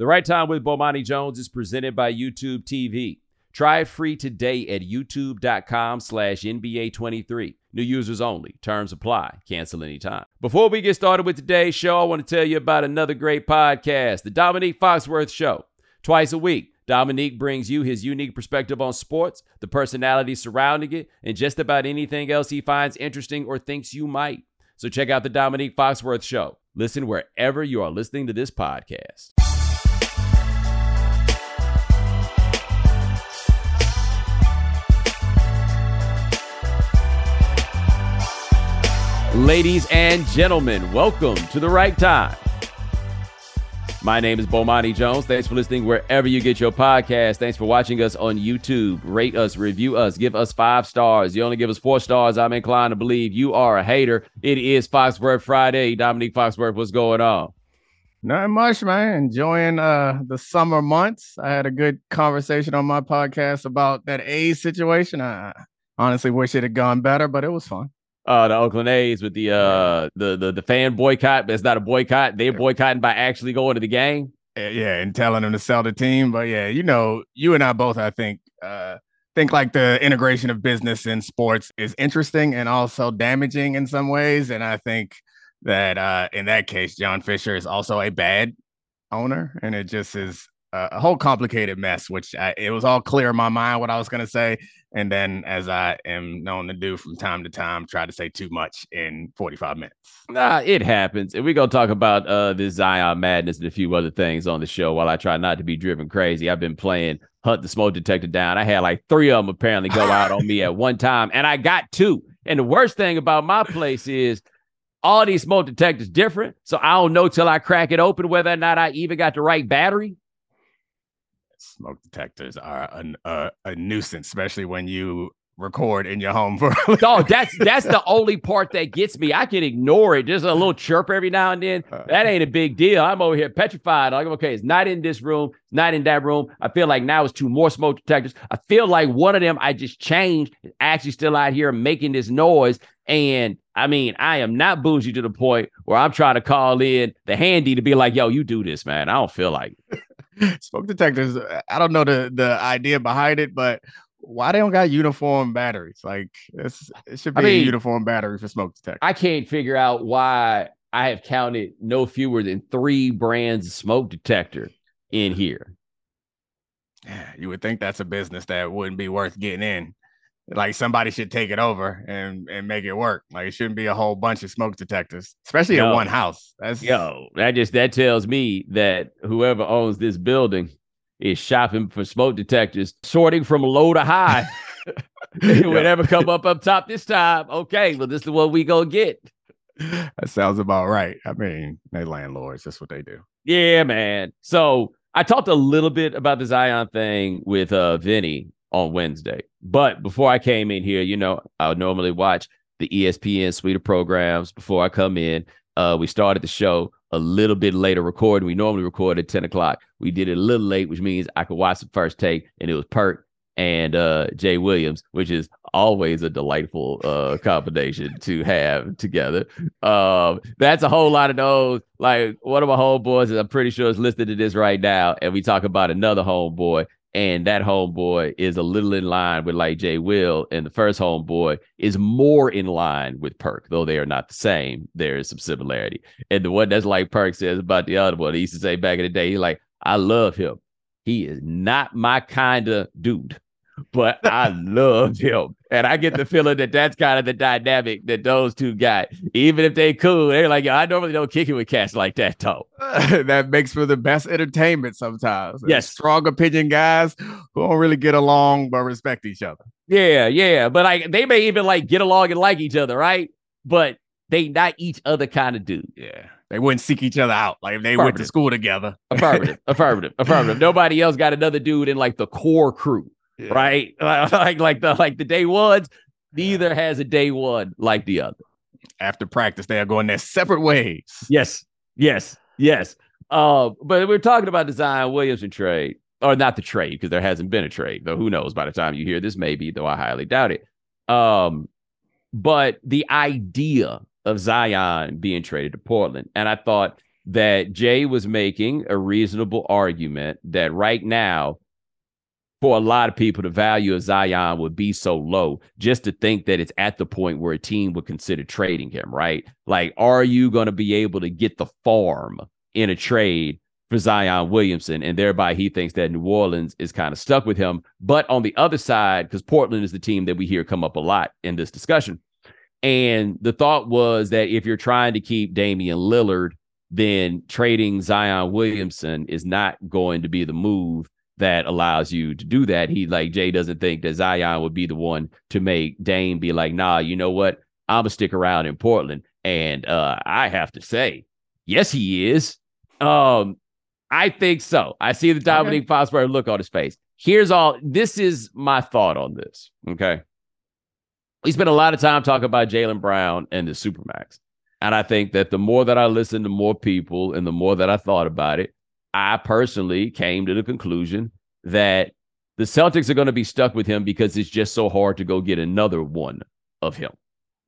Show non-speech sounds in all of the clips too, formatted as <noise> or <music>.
The Right Time with Bomani Jones is presented by YouTube TV. Try it free today at youtube.com slash NBA23. New users only. Terms apply. Cancel anytime. Before we get started with today's show, I want to tell you about another great podcast, The Domonique Foxworth Show. Twice a week, Domonique brings you his unique perspective on sports, the personality surrounding it, and just about anything else he finds interesting or thinks you might. So check out The Domonique Foxworth Show. Listen wherever you are listening to this podcast. Ladies and gentlemen, welcome to the right time. My name is Bomani Jones. Thanks for listening wherever you get your podcast. Thanks for watching us on YouTube. Rate us, review us, give us five stars. You only give us four stars. I'm inclined to believe you are a hater. It is Foxworth Friday. Domonique Foxworth, what's going on? Not much, man. Enjoying uh the summer months. I had a good conversation on my podcast about that A situation. I honestly wish it had gone better, but it was fun uh the Oakland A's with the uh the the, the fan boycott, but it's not a boycott. They're boycotting by actually going to the game. Yeah, and telling them to sell the team. But yeah, you know, you and I both, I think, uh think like the integration of business in sports is interesting and also damaging in some ways. And I think that uh in that case, John Fisher is also a bad owner, and it just is a whole complicated mess, which I, it was all clear in my mind what I was going to say. And then, as I am known to do from time to time, try to say too much in 45 minutes. Nah, it happens. And we're to talk about uh, this Zion madness and a few other things on the show while I try not to be driven crazy. I've been playing Hunt the Smoke Detector down. I had like three of them apparently go out on me at one time, and I got two. And the worst thing about my place is all these smoke detectors different. So I don't know till I crack it open whether or not I even got the right battery smoke detectors are a, a, a nuisance, especially when you record in your home <laughs> for oh that's that's the only part that gets me. I can ignore it. Just a little chirp every now and then. Uh. that ain't a big deal. I'm over here petrified. Like okay it's not in this room it's not in that room. I feel like now it's two more smoke detectors. I feel like one of them i just changed is actually still out here making this noise. And i mean i am not bougie to the point where i'm trying to call in the handy to be like yo you do this man. I don't feel like <laughs> smoke detectors. I don't know the the idea behind it, but why they don't got uniform batteries? Like it should be I mean, a uniform battery for smoke detectors. I can't figure out why I have counted no fewer than three brands of smoke detector in here. Yeah, you would think that's a business that wouldn't be worth getting in like somebody should take it over and and make it work. Like it shouldn't be a whole bunch of smoke detectors, especially yo, in one house. That's yo, that just that tells me that whoever owns this building is shopping for smoke detectors, sorting from low to high. <laughs> <laughs> Whatever come up up top this time, okay. Well, this is what we gonna get. That sounds about right. I mean, they landlords. That's what they do. Yeah, man. So I talked a little bit about the Zion thing with uh Vinny on Wednesday. But before I came in here, you know, I would normally watch the ESPN suite of programs before I come in. Uh, we started the show a little bit later recording. We normally record at 10 o'clock. We did it a little late, which means I could watch the first take, and it was Perk and uh, Jay Williams, which is always a delightful uh, combination to have together. Um, that's a whole lot of those. Like one of my homeboys, I'm pretty sure is listed to this right now, and we talk about another homeboy and that homeboy is a little in line with like Jay Will, and the first homeboy is more in line with Perk, though they are not the same. There is some similarity. And the one that's like Perk says about the other one, he used to say back in the day, he's like, I love him. He is not my kind of dude but I love him. And I get the feeling that that's kind of the dynamic that those two got. Even if they cool, they're like, Yo, I normally don't kick it with cats like that, though. <laughs> that makes for the best entertainment sometimes. Yes. Strong opinion guys who don't really get along but respect each other. Yeah, yeah. But like they may even like get along and like each other, right? But they not each other kind of dude. Yeah. They wouldn't seek each other out. Like if they went to school together. Affirmative. <laughs> affirmative. Affirmative. Nobody else got another dude in like the core crew yeah. right? <laughs> Like like the like the day ones, neither has a day one like the other. After practice, they are going their separate ways. Yes, yes, yes. Uh, but we're talking about the Zion Williamson trade, or not the trade, because there hasn't been a trade. Though who knows? By the time you hear this, maybe though I highly doubt it. Um, but the idea of Zion being traded to Portland, and I thought that Jay was making a reasonable argument that right now, for a lot of people, the value of Zion would be so low just to think that it's at the point where a team would consider trading him, right? Like, are you going to be able to get the farm in a trade for Zion Williamson? And thereby, he thinks that New Orleans is kind of stuck with him. But on the other side, because Portland is the team that we hear come up a lot in this discussion. And the thought was that if you're trying to keep Damian Lillard, then trading Zion Williamson is not going to be the move that allows you to do that. He like Jay doesn't think that Zion would be the one to make Dame be like, nah, you know what? I'm gonna stick around in Portland. And uh, I have to say, yes, he is. Um, I think so. I see the Domonique okay. Foxworth look on his face. Here's all this is my thought on this. Okay. We spent a lot of time talking about Jaylen Brown and the Supermax. And I think that the more that I listened to more people and the more that I thought about it, I personally came to the conclusion that the Celtics are going to be stuck with him because it's just so hard to go get another one of him.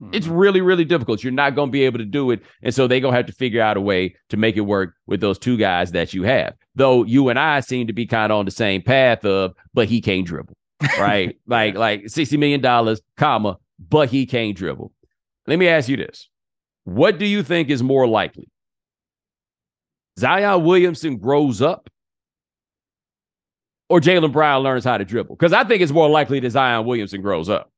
Mm-hmm. It's really, really difficult. You're not going to be able to do it. And so they're going to have to figure out a way to make it work with those two guys that you have. Though you and I seem to be kind of on the same path of, but he can't dribble, right? <laughs> like, like $60 million, comma, but he can't dribble. Let me ask you this. What do you think is more likely? Zion Williamson grows up or Jaylen Brown learns how to dribble? Because I think it's more likely that Zion Williamson grows up.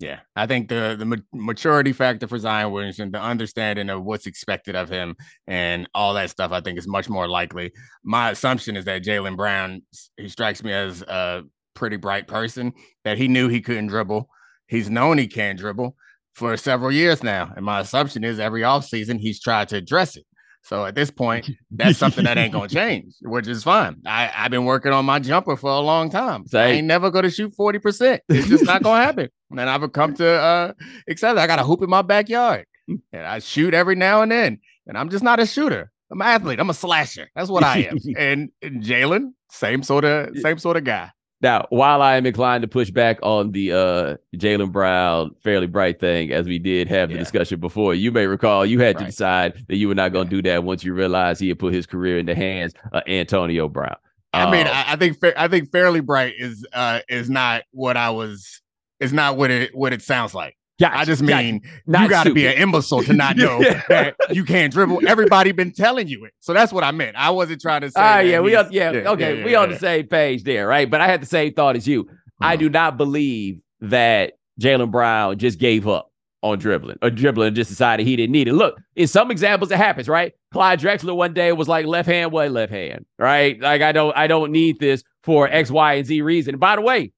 Yeah, I think the the maturity factor for Zion Williamson, the understanding of what's expected of him, and all that stuff, I think is much more likely. My assumption is that Jaylen Brown, he strikes me as a pretty bright person. That he knew he couldn't dribble. He's known he can't dribble for several years now, and my assumption is every offseason he's tried to address it. So at this point, <laughs> that's something that ain't gonna change, which is fine. I, I've been working on my jumper for a long time. So I ain't never gonna shoot 40%. It's just not gonna happen. <laughs> And I've come to uh accept I got a hoop in my backyard. <laughs> And I shoot every now and then. And I'm just not a shooter. I'm an athlete. I'm a slasher. That's what I am. and, and Jaylen, same sort of same sort of guy. Now, while I am inclined to push back on the uh, Jaylen Brown fairly bright thing, as we did have the yeah. discussion before, you may recall you had right. to decide that you were not going to yeah. do that once you realized he had put his career in the hands of Antonio Brown. I mean, um, I, I, think I think fairly bright is uh, is not what I was is not what it what it sounds like. Gotcha, I just mean gotcha. you got to be an imbecile to not <laughs> know yeah. that you can't dribble. Everybody been telling you it, so that's what I meant. I wasn't trying to say. Uh, yeah, we are, yeah, yeah, okay, yeah, we on the same page there, right? But I had the same thought as you. Mm-hmm. I do not believe that Jaylen Brown just gave up on dribbling or dribbling just decided he didn't need it. Look, in some examples, it happens, right? Clyde Drexler one day was like left hand, what left hand, right? Like I don't, I don't need this for X, Y, and Z reason. And by the way,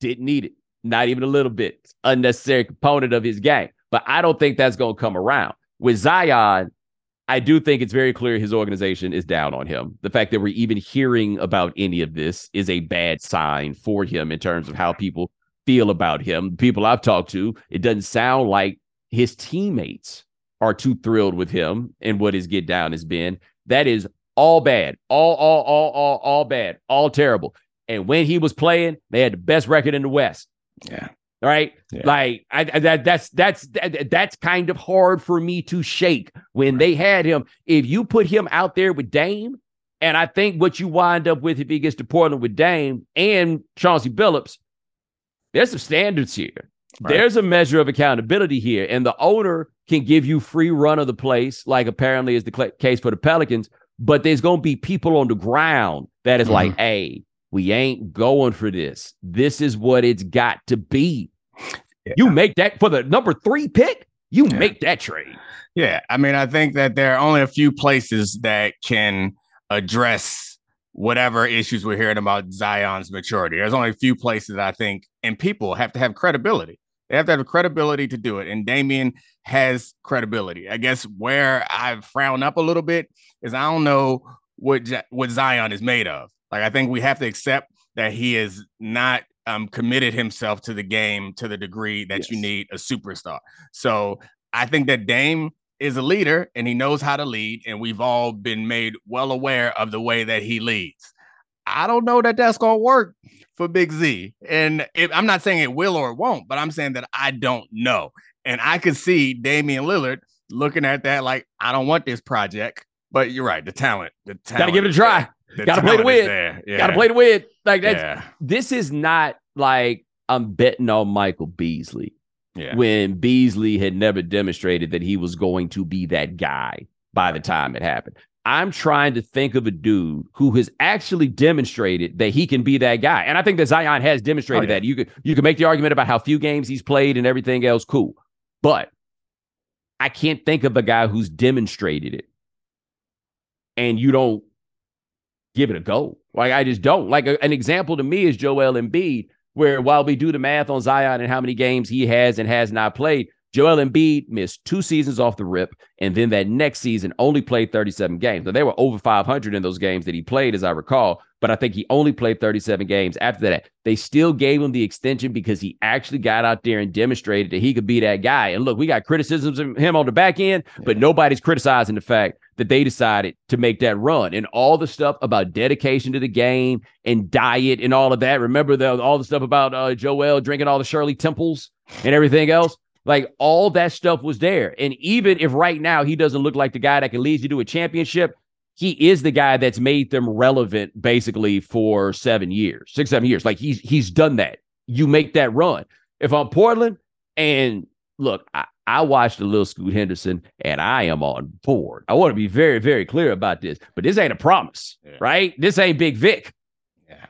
didn't need it not even a little bit. Unnecessary component of his game. But I don't think that's going to come around. With Zion, I do think it's very clear his organization is down on him. The fact that we're even hearing about any of this is a bad sign for him in terms of how people feel about him. People I've talked to, it doesn't sound like his teammates are too thrilled with him and what his get down has been. That is all bad, all, all, all, all, all bad, all terrible. And when he was playing, they had the best record in the West. Yeah. Right. Yeah. Like I, that, that's that's that, that's kind of hard for me to shake when they had him. If you put him out there with Dame, and I think what you wind up with if he gets to Portland with Dame and Chauncey Billups, there's some standards here. Right. There's a measure of accountability here, and the owner can give you free run of the place, like apparently is the cl- case for the Pelicans. But there's going to be people on the ground that is mm-hmm. like, "Hey, we ain't going for this. This is what it's got to be. Yeah. You make that for the number three pick, you yeah. make that trade. Yeah. I mean, I think that there are only a few places that can address whatever issues we're hearing about Zion's maturity. There's only a few places I think, and people have to have credibility. They have to have credibility to do it. And Damian has credibility. I guess where I frown up a little bit is I don't know what what Zion is made of. Like I think we have to accept that he has not um, committed himself to the game to the degree that yes. you need a superstar. So I think that Dame is a leader and he knows how to lead, and we've all been made well aware of the way that he leads. I don't know that that's going to work for Big Z. And if, I'm not saying it will or it won't, but I'm saying that I don't know. And I could see Damian Lillard looking at that like, I don't want this project. But you're right. The talent, the talent. Got to give it a try. Got to play to win. Yeah. Got to play to win. Like that's yeah. this is not like I'm betting on Michael Beasley. Yeah. When Beasley had never demonstrated that he was going to be that guy by the time it happened. I'm trying to think of a dude who has actually demonstrated that he can be that guy. And I think that Zion has demonstrated oh, yeah. that. You could you could make the argument about how few games he's played and everything else, cool. But I can't think of a guy who's demonstrated it. And you don't give it a go. Like I just don't. Like a, an example to me is Joel Embiid, where while we do the math on Zion and how many games he has and has not played, Joel Embiid missed two seasons off the rip, and then that next season only played 37 games. Now, they were over 500 in those games that he played, as I recall, but I think he only played 37 games after that. They still gave him the extension because he actually got out there and demonstrated that he could be that guy. And look, we got criticisms of him on the back end, but nobody's criticizing the fact that they decided to make that run and all the stuff about dedication to the game and diet and all of that. Remember the, all the stuff about uh, Joel drinking all the Shirley Temples and everything else? Like all that stuff was there. And even if right now he doesn't look like the guy that can lead you to a championship, he is the guy that's made them relevant basically for seven years, six, seven years. Like he's he's done that. You make that run. If I'm Portland, and look, I, I watched a little Scoot Henderson and I am on board. I want to be very, very clear about this, but this ain't a promise, yeah. right? This ain't Big Vic. Yeah.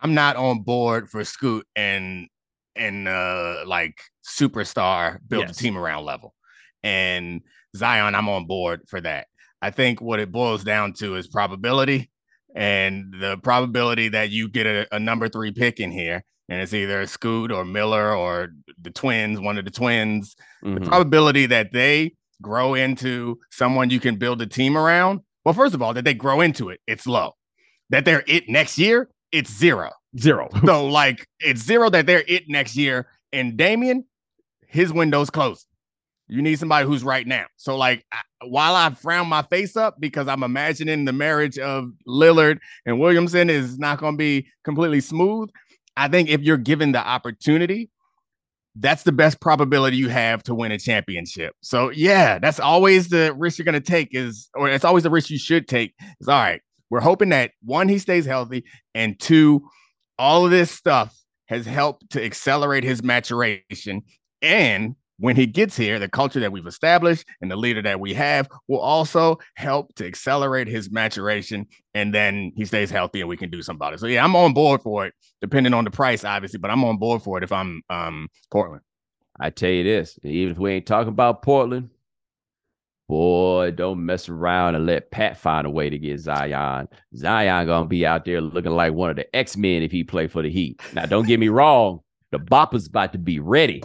I'm not on board for Scoot and and uh like superstar build yes. a team around level. And Zion, I'm on board for that. I think what it boils down to is probability and the probability that you get a, a number three pick in here, and it's either Scoot or Miller or the twins, one of the twins. Mm-hmm. The probability that they grow into someone you can build a team around. Well, first of all, that they grow into it, it's low. That they're it next year, it's zero. Zero. so like it's zero that they're it next year. And Damian, his window's closed. You need somebody who's right now. So, like, while I frown my face up because I'm imagining the marriage of Lillard and Williamson is not going to be completely smooth, I think if you're given the opportunity, that's the best probability you have to win a championship. So, yeah, that's always the risk you're going to take, is, or it's always the risk you should take. Is all right, we're hoping that one, he stays healthy, and two, all of this stuff has helped to accelerate his maturation. And when he gets here, the culture that we've established and the leader that we have will also help to accelerate his maturation. And then he stays healthy and we can do something about it. So, yeah, I'm on board for it, depending on the price, obviously, but I'm on board for it if I'm um, Portland. I tell you this, even if we ain't talking about Portland, Boy, don't mess around and let Pat find a way to get Zion. Zion gonna be out there looking like one of the X Men if he play for the Heat. Now, don't get me wrong, the Bopper's about to be ready.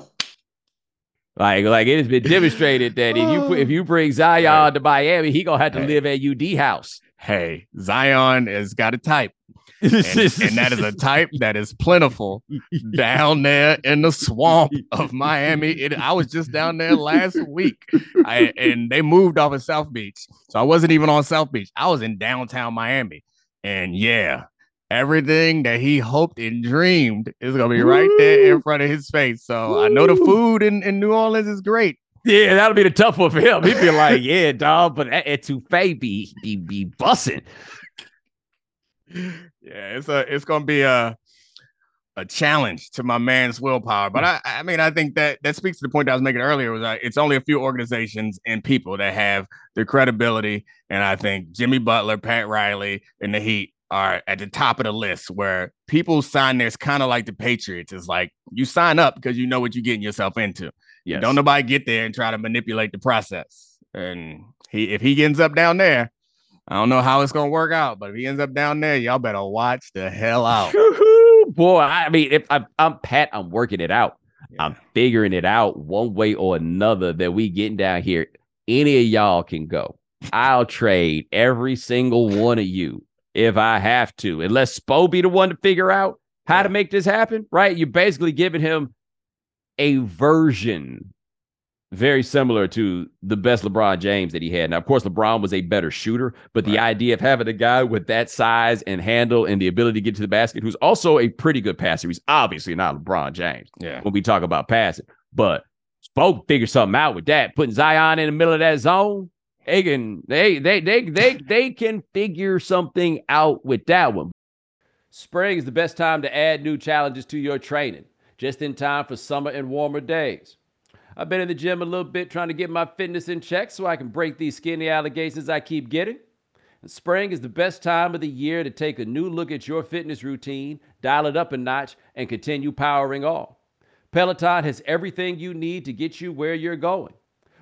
Like, like it has been <laughs> demonstrated that if you if you bring Zion to Miami, he gonna have to live at UD house. Hey, Zion has got a type and, and, that is a type that is plentiful down there in the swamp of Miami. It, I was just down there last week, I, and they moved off of South Beach, so I wasn't even on South Beach. I was in downtown Miami, and yeah, everything that he hoped and dreamed is gonna be right there in front of his face. So I know the food in, in New Orleans is great. Yeah, that'll be the tough one for him. He'd be like, "Yeah, dog," but at, at Touffet be be be bussing yeah, it's a it's gonna be a a challenge to my man's willpower. But I I mean I think that that speaks to the point I was making earlier was that it's only a few organizations and people that have the credibility. And I think Jimmy Butler, Pat Riley, and the Heat are at the top of the list where people sign this kind of like the Patriots. It's like you sign up because you know what you're getting yourself into. Yeah, don't nobody get there and try to manipulate the process. And he if he ends up down there, I don't know how it's gonna work out, but if he ends up down there, y'all better watch the hell out. <laughs> Boy, I mean, if I'm, I'm Pat, I'm working it out. Yeah. I'm figuring it out one way or another that we getting down here. Any of y'all can go. I'll trade every single one of you if I have to, unless Spo be the one to figure out how to make this happen. Right? You're basically giving him a version very similar to the best LeBron James that he had. Now, of course, LeBron was a better shooter, but the idea of having a guy with that size and handle and the ability to get to the basket, who's also a pretty good passer, he's obviously not LeBron James. Yeah. When we talk about passing, but Spoke figured something out with that, putting Zion in the middle of that zone. They can they they they they they can figure something out with that one. Spring is the best time to add new challenges to your training, just in time for summer and warmer days. I've been in the gym a little bit trying to get my fitness in check so I can break these skinny allegations I keep getting. And spring is the best time of the year to take a new look at your fitness routine, dial it up a notch, and continue powering on. Peloton has everything you need to get you where you're going.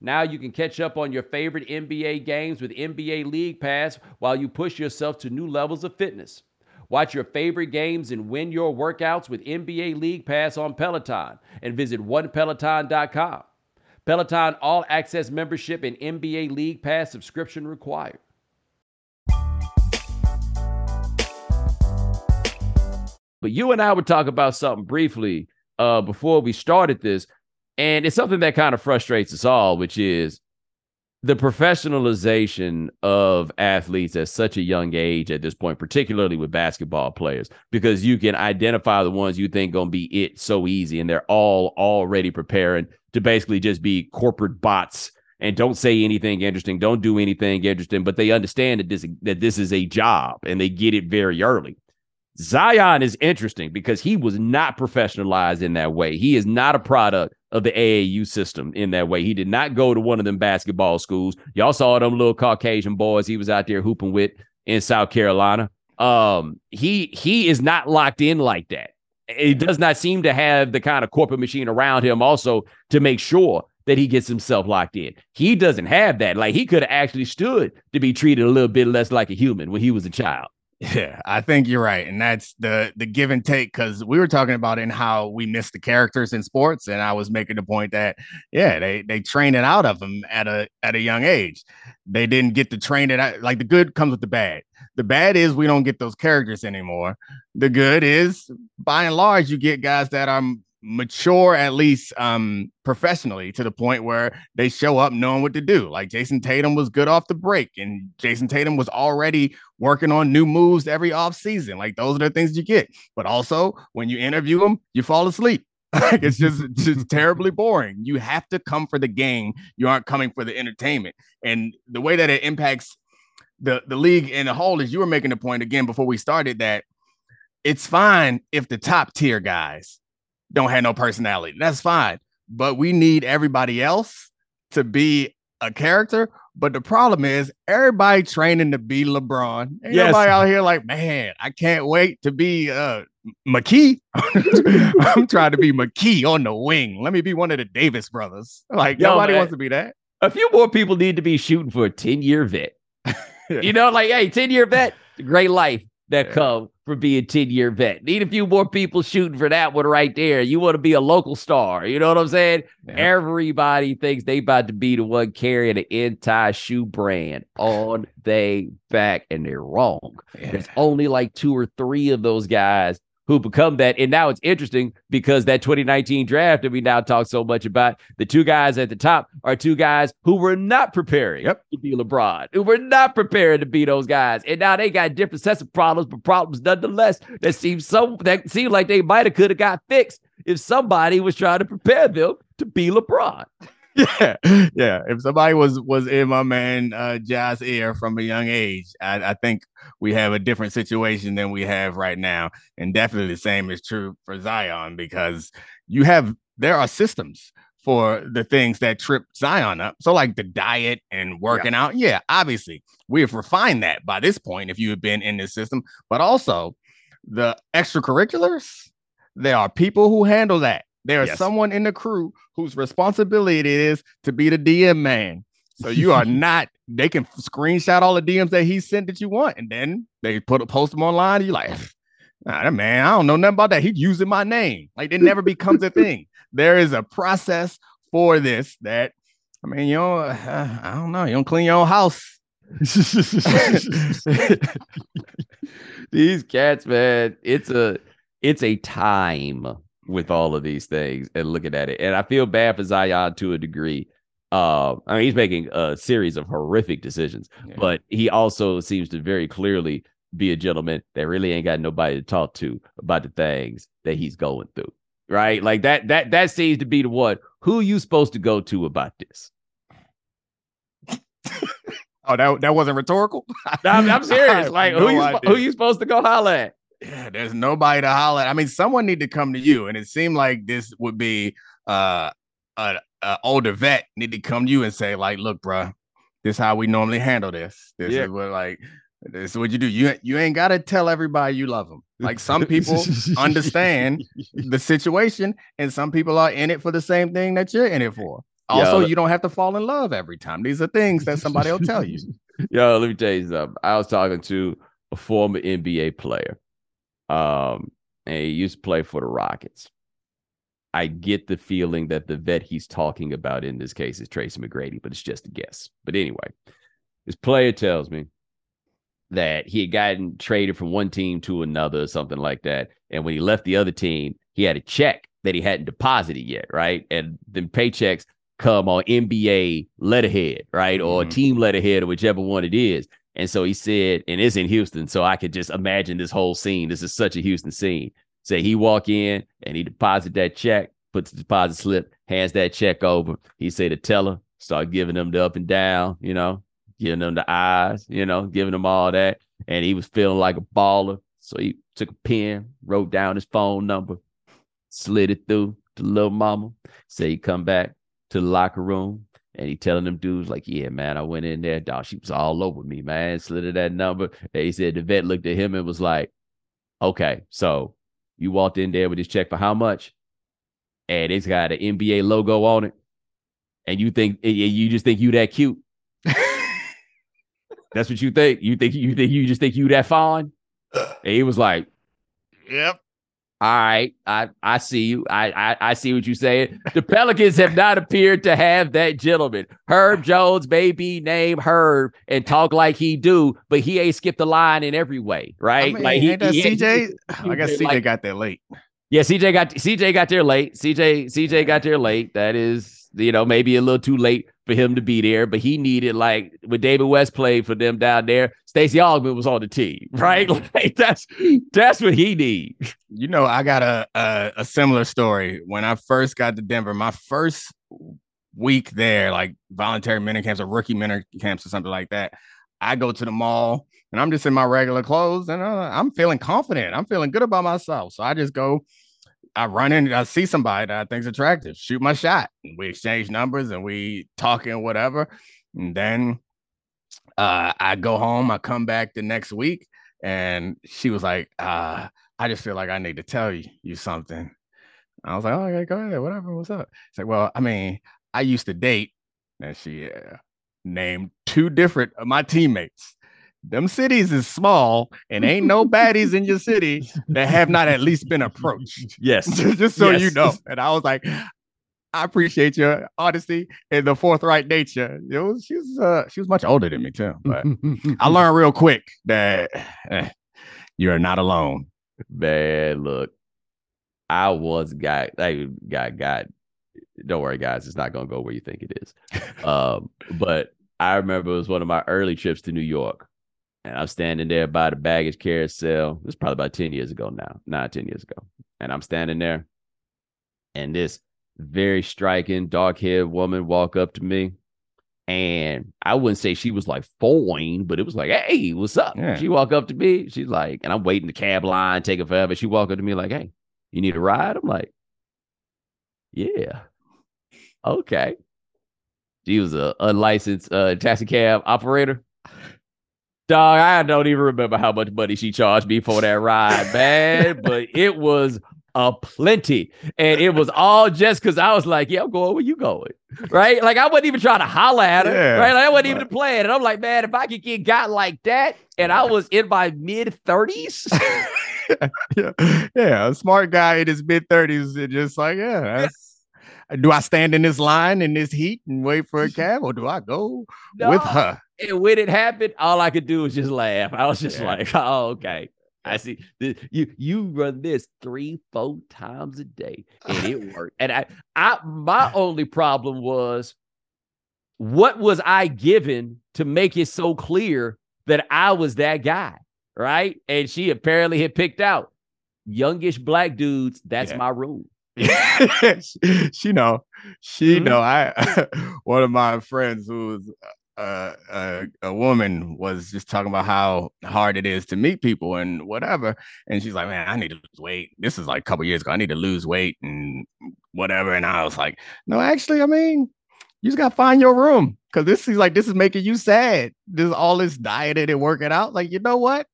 Now you can catch up on your favorite NBA games with NBA League Pass while you push yourself to new levels of fitness. Watch your favorite games and win your workouts with NBA League Pass on Peloton and visit onepeloton.com. Peloton All Access membership and NBA League Pass subscription required. But you and I would talk about something briefly uh, before we started this and it's something that kind of frustrates us all, which is the professionalization of athletes at such a young age at this point, particularly with basketball players, because you can identify the ones you think gonna be it so easy, and they're all already preparing to basically just be corporate bots and don't say anything interesting, don't do anything interesting, but they understand that this that this is a job and they get it very early. Zion is interesting because he was not professionalized in that way. He is not a product of the AAU system in that way. He did not go to one of them basketball schools. Y'all saw them little Caucasian boys he was out there hooping with in South Carolina. Um, he he is not locked in like that. It does not seem to have the kind of corporate machine around him also to make sure that he gets himself locked in. He doesn't have that. Like he could have actually stood to be treated a little bit less like a human when he was a child. Yeah, I think you're right, and that's the the give and take because we were talking about in how we miss the characters in sports, and I was making the point that yeah, they they train it out of them at a at a young age. They didn't get to train it out. Like the good comes with the bad. The bad is we don't get those characters anymore. The good is by and large you get guys that are mature at least um professionally to the point where they show up knowing what to do. Like Jayson Tatum was good off the break and Jayson Tatum was already working on new moves every off season like those are the things you get. But also when you interview them you fall asleep. <laughs> Like it's just just terribly boring. You have to come for the game. You aren't coming for the entertainment. And the way that it impacts the the league in a whole is you were making the point again before we started that it's fine if the top tier guys don't have no personality. That's fine. But we need everybody else to be a character. But the problem is everybody training to be LeBron. Ain't yes. nobody out here like, man, I can't wait to be uh McKee. <laughs> I'm trying to be McKee on the wing. Let me be one of the Davis brothers. Like Yo, nobody man. wants to be that. A few more people need to be shooting for a 10 year vet. <laughs> you know, like, hey, 10 year vet, great life that yeah. come for being 10 year vet. Need a few more people shooting for that one right there. You want to be a local star. You know what I'm saying? Yeah. Everybody thinks they about to be the one carrying an anti shoe brand on they back, and they're wrong. Yeah. There's only like two or three of those guys who become that. And now it's interesting because that 2019 draft that we now talk so much about, the two guys at the top are two guys who were not preparing yep. to be LeBron, who were not preparing to be those guys. And now they got different sets of problems, but problems nonetheless that seem so that seemed like they might have could have got fixed if somebody was trying to prepare them to be LeBron. Yeah, yeah. If somebody was was in my man uh Ja's ear from a young age, I, I think we have a different situation than we have right now. And definitely the same is true for Zion because you have there are systems for the things that trip Zion up. So, like the diet and working yeah. out. Yeah, obviously, we have refined that by this point if you have been in this system, but also the extracurriculars. There are people who handle that. There is yes. someone in the crew whose responsibility it is to be the DM man. So you are <laughs> not. They can screenshot all the DMs that he sent that you want, and then they put a post them online. You like, <sighs> nah, that man, I don't know nothing about that. He's using my name. Like it never becomes a <laughs> thing. There is a process for this that, I mean, you know, uh, <sighs> I don't know. You don't clean your own house. <laughs> these cats, man, it's a it's a time with all of these things and looking at it. And I feel bad for Zion to a degree. Uh, I mean, he's making a series of horrific decisions, yeah. but he also seems to very clearly be a gentleman that really ain't got nobody to talk to about the things that he's going through. Right? Like that, that, that seems to be the one. Who you supposed to go to about this? <laughs> oh, that that wasn't rhetorical. I'm, I'm <laughs> serious. Like, no who you who you supposed to go holler at? Yeah, there's nobody to holler. At. I mean, someone need to come to you, and it seemed like this would be uh, a, a older vet need to come to you and say, like, look, bro, this is how we normally handle this. This yeah. is what like this is what you do. You you ain't gotta tell everybody you love them. Like some people <laughs> understand the situation, and some people are in it for the same thing that you're in it for. Also, Yo, you don't have to fall in love every time. These are things that somebody will tell you. <laughs> Yo, let me tell you something. I was talking to a former NBA player. Um, and he used to play for the Rockets. I get the feeling that the vet he's talking about in this case is Tracy McGrady, but it's just a guess. But anyway, this player tells me that he had gotten traded from one team to another or something like that. And when he left the other team, he had a check that he hadn't deposited yet, right? And then paychecks come on NBA letterhead, right? Or mm-hmm. team letterhead or whichever one it is. And so he said, and it's in Houston. So I could just imagine this whole scene. This is such a Houston scene. Say he walk in and he deposit that check, puts the deposit slip, hands that check over. He say the teller, start giving them the up and down, you know, giving them the eyes, you know, giving them all that. And he was feeling like a baller. So he took a pen, wrote down his phone number, slid it through to little mama. Say he come back to the locker room, and he telling them dudes like, yeah, man, I went in there, dog. She was all over me, man. Slid her that number. And he said the vet looked at him and was like, okay, so you walked in there with this check for how much? And it's got an NBA logo on it. And you think you just think you that cute. <laughs> That's what you think. You think you think you just think you that fine. And he was like, Yep all right, I I see you. I, I I see what you're saying. The Pelicans have not appeared to have that gentleman. Herb Jones may be named Herb and talk like he do, but he ain't skipped the line in every way, right? I mean, like he, he CJ. I guess CJ like, got there late. Yeah, CJ got CJ got there late. CJ CJ got there late. That is, you know, maybe a little too late for him to be there, but he needed like when David West played for them down there. Stacey Augmon was on the team, <laughs> right? Like that's that's what he need. You know, I got a, a a similar story when I first got to Denver. My first week there, like voluntary minicamps or rookie minute camps or something like that. I go to the mall and I'm just in my regular clothes and uh, I'm feeling confident. I'm feeling good about myself. So I just go I run in, I see somebody that I think's attractive, shoot my shot. We exchange numbers and we talk and whatever. And then uh, I go home, I come back the next week, and she was like, uh, I just feel like I need to tell you, you something. I was like, oh, okay, go ahead, whatever, what's up? It's like, well, I mean, I used to date, and she uh, named two different of my teammates them cities is small and ain't no baddies in your city <laughs> that have not at least been approached. Yes. <laughs> Just so yes. you know. And I was like, I appreciate your honesty and the forthright nature. It was, she was uh, she was much older than me too, but I <laughs> learned real quick that eh, you are not alone. Man, look, I was got I got got. Don't worry, guys, it's not gonna go where you think it is. um, but I remember it was one of my early trips to New York and I'm standing there by the baggage carousel. This is probably about 10 years ago now, nine, 10 years ago. And I'm standing there, and this very striking, dark haired woman walk up to me. And I wouldn't say she was like fine, but it was like, hey, what's up? Yeah. She walk up to me. She's like, and I'm waiting the cab line, taking forever. She walk up to me like, hey, you need a ride? I'm like, yeah. Okay. She was a unlicensed uh, taxi cab operator. Dog, I don't even remember how much money she charged me for that ride, man. <laughs> but it was a plenty. And it was all just because I was like, yeah, I'm going where you going. Right? Like I wasn't even trying to holler at her. Yeah, right? Like, I wasn't even playing. And I'm like, man, if I could get got like that and I was in my mid 30s. <laughs> yeah. yeah, a smart guy in his mid 30s and just like, yeah, that's do I stand in this line in this heat and wait for a <laughs> cab, or do I go no. with her? And when it happened, all I could do was just laugh. I was just yeah. like, <laughs> "Oh, okay." I see you you run this three, four times a day, and it <laughs> worked. And I, I my only problem was what was I given to make it so clear that I was that guy, right? And she apparently had picked out youngish black dudes. That's yeah. my rule. <laughs> she know, she mm-hmm. know. I <laughs> one of my friends who's uh, a, a woman was just talking about how hard it is to meet people and whatever, and she's like, "Man, I need to lose weight." This is like a couple years ago. I need to lose weight and whatever. And I was like, "No, actually, I mean, you just gotta find your room because this is like this is making you sad. This all this dieting and working out. Like, you know what?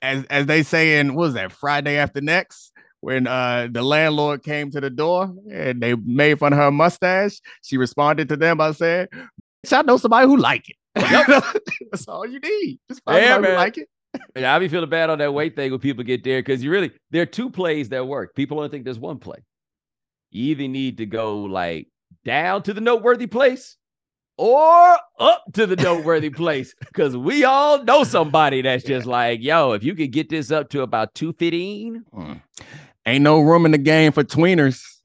As as they say in what was that Friday after next when uh the landlord came to the door and they made fun of her mustache, she responded to them by saying, I know somebody who like it. <laughs> <laughs> That's all you need. Just find yeah, somebody man. who like it. <laughs> Yeah, I be feeling bad on that weight thing when people get there because you really there are two plays that work. People only think there's one play. You either need to go like down to the noteworthy place or up to the noteworthy place because we all know somebody that's just like, yo, if you could get this up to about 215, mm ain't no room in the game for tweeners. <laughs>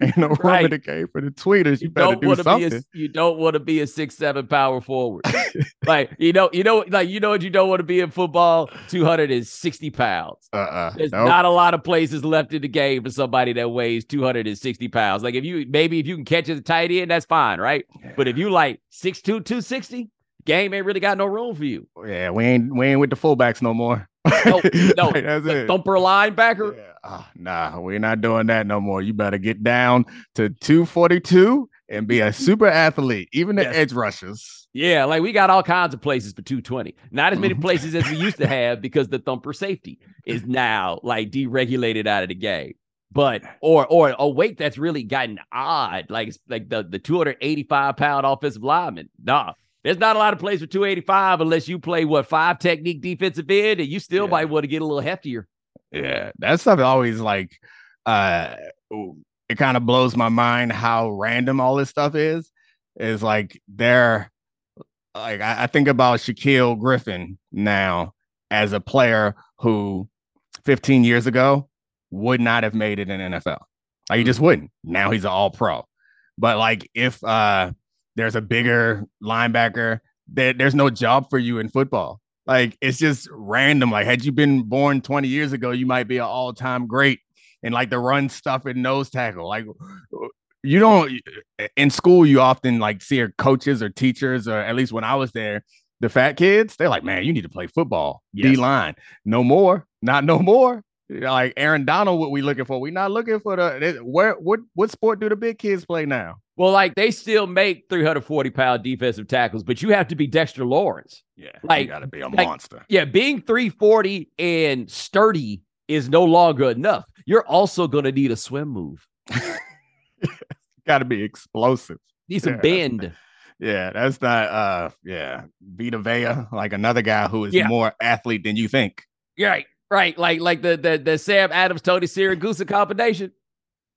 ain't no room right. in the game for the tweeters. You, you better do something. A, you don't want to be a six seven power forward. <laughs> like you know, you know, like you know what you don't want to be in football. Two hundred and sixty pounds. Uh-uh. There's nope. not a lot of places left in the game for somebody that weighs two hundred and sixty pounds. Like if you maybe if you can catch a tight end, that's fine, right? Yeah. But if you like six two two sixty, game ain't really got no room for you. Yeah, we ain't we ain't with the fullbacks no more. No, <laughs> no, that's it. Thumper linebacker. Yeah. Oh, nah, we're not doing that no more. You better get down to 242 and be a super athlete, even the yes. edge rushers. Yeah, like we got all kinds of places for 220. Not as many mm-hmm. places as we used to <laughs> have because the thumper safety is <laughs> now like deregulated out of the game. But or or a weight that's really gotten odd, like like the the 285 pound offensive lineman. Nah, there's not a lot of plays for 285 unless you play what five technique defensive end, and you still yeah. might want to get a little heftier. Yeah, that stuff always like uh it kind of blows my mind how random all this stuff is. Is like they're like I, I think about Shaquille Griffin now as a player who 15 years ago would not have made it in NFL. Like he just mm. wouldn't. Now he's an all pro. But like if uh there's a bigger linebacker, there, there's no job for you in football. Like it's just random. Like had you been born 20 years ago, you might be an all-time great and like the run stuff and nose tackle. Like you don't in school, you often like see your coaches or teachers, or at least when I was there, the fat kids, they're like, man, you need to play football, yes. D line. No more, not no more. Like Aaron Donald, what we looking for? We not looking for the where what what sport do the big kids play now? Well, like they still make 340 pound defensive tackles, but you have to be Dexter Lawrence. Yeah, like you got to be a like, monster. Yeah, being 340 and sturdy is no longer enough. You're also going to need a swim move. <laughs> got to be explosive. Need some yeah, bend. Yeah, that's not. Uh, yeah, Vita Vea, like another guy who is yeah. more athlete than you think. Right, right. Like like the the the Sam Adams Tony Siragusa combination.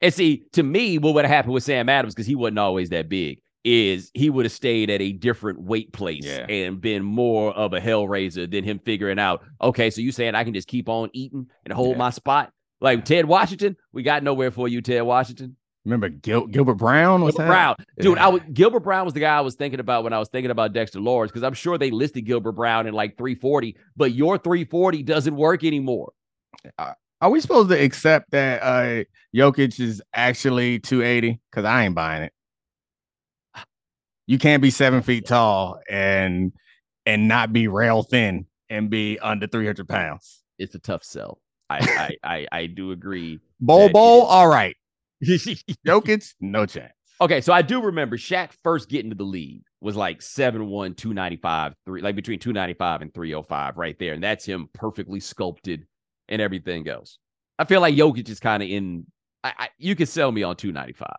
And see, to me, what would have happened with Sam Adams, because he wasn't always that big, is he would have stayed at a different weight place yeah. and been more of a hellraiser than him figuring out, okay, so you saying I can just keep on eating and hold yeah. my spot? Like Ted Washington, we got nowhere for you, Ted Washington. Remember Gil- Gilbert Brown? Was Gilbert that? Brown, dude. Yeah. I was Gilbert Brown was the guy I was thinking about when I was thinking about Dexter Lawrence because I'm sure they listed Gilbert Brown in like 340, but your 340 doesn't work anymore. Are we supposed to accept that uh Jokic is actually 280? Because I ain't buying it. You can't be seven feet tall and and not be rail thin and be under 300 pounds. It's a tough sell. I I I, I do agree. Bowl bowl, all right. <laughs> Jokic, no chance. Okay, so I do remember Shaq first getting to the league was like 7'1, 295, three, like between 295 and 305 right there. And that's him perfectly sculpted and everything else. I feel like Jokic is kind of in. I, I, you could sell me on two ninety five.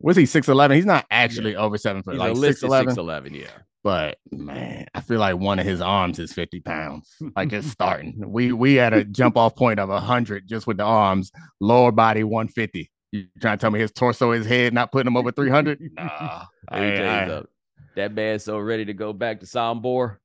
Was he six eleven? He's not actually yeah. over seven foot. He's like six eleven. Yeah. But man, I feel like one of his arms is fifty pounds. Like it's <laughs> starting. we we had a jump off point of hundred just with the arms. Lower body one fifty. You trying to tell me his torso, his head, not putting him over 300? <laughs> nah. Let me tell you That man's so ready to go back to Sombor.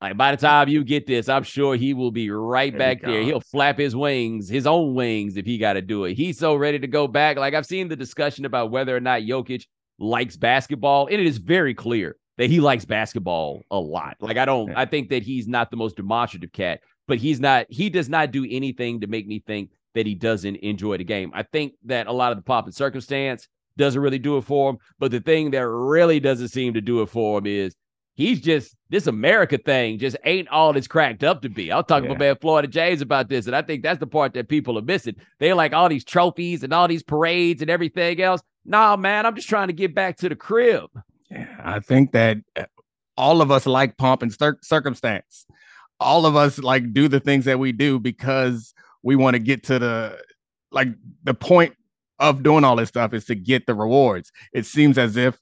Like by the time you get this, I'm sure he will be right there back there. He'll flap his wings, his own wings, if he got to do it. He's so ready to go back. Like I've seen the discussion about whether or not Jokic likes basketball, and it is very clear that he likes basketball a lot. Like I don't, I think that he's not the most demonstrative cat, but he's not, he does not do anything to make me think that he doesn't enjoy the game. I think that a lot of the pop and circumstance doesn't really do it for him. But the thing that really doesn't seem to do it for him is he's just this America thing just ain't all it's cracked up to be. I'll talk yeah. about Florida James about this, and I think that's the part that people are missing. They like all these trophies and all these parades and everything else. Nah, man, I'm just trying to get back to the crib. Yeah, I think that uh, all of us like pomp and cir- circumstance. All of us like do the things that we do because we want to get to the like the point of doing all this stuff is to get the rewards. It seems as if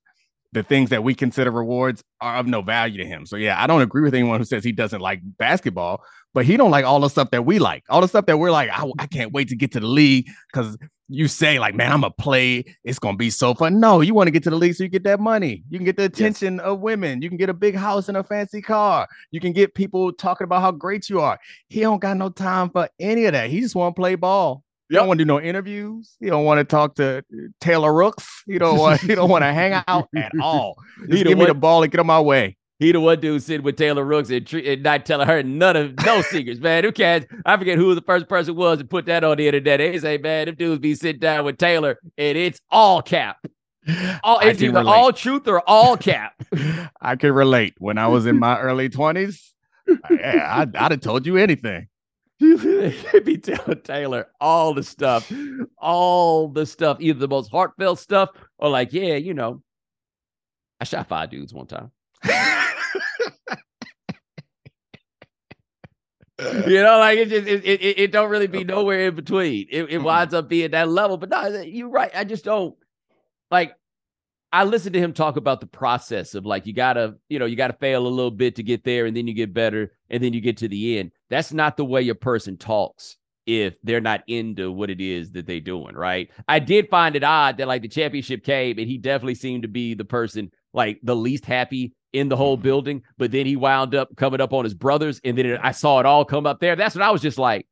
the things that we consider rewards are of no value to him. So yeah, I don't agree with anyone who says he doesn't like basketball, but he don't like all the stuff that we like. All the stuff that we're like, I, I can't wait to get to the league because you say like, man, I'm gonna play. It's gonna be so fun. No, you want to get to the league so you get that money. You can get the attention yes. of women. You can get a big house and a fancy car. You can get people talking about how great you are. He don't got no time for any of that. He just want to play ball. He don't want to do no interviews. He don't want to talk to Taylor Rooks. He don't want. he don't want to hang <laughs> out at all. Just give me the ball and get on my way. He the one dude sitting with Taylor Rooks and, and not telling her none of no <laughs> secrets, man. Who cares? I forget who the first person was to put that on the internet. They say, man, if dudes be sitting down with Taylor and it's all cap. All it's either relate. all truth or all cap. <laughs> I can relate. When I was in my early 20s, yeah, I, I'd have told you anything. <laughs> be telling Taylor all the stuff, all the stuff, either the most heartfelt stuff or like, yeah, you know, I shot five dudes one time. <laughs> you know, like it just it, it, it don't really be nowhere in between. It, it winds up being that level. But no, you're right. I just don't like. I listened to him talk about the process of like you gotta, you know, you gotta fail a little bit to get there, and then you get better, and then you get to the end. That's not the way a person talks if they're not into what it is that they're doing, right? I did find it odd that like the championship came and he definitely seemed to be the person like the least happy in the whole mm-hmm. building, but then he wound up coming up on his brothers, and then it, I saw it all come up there. That's when I was just like,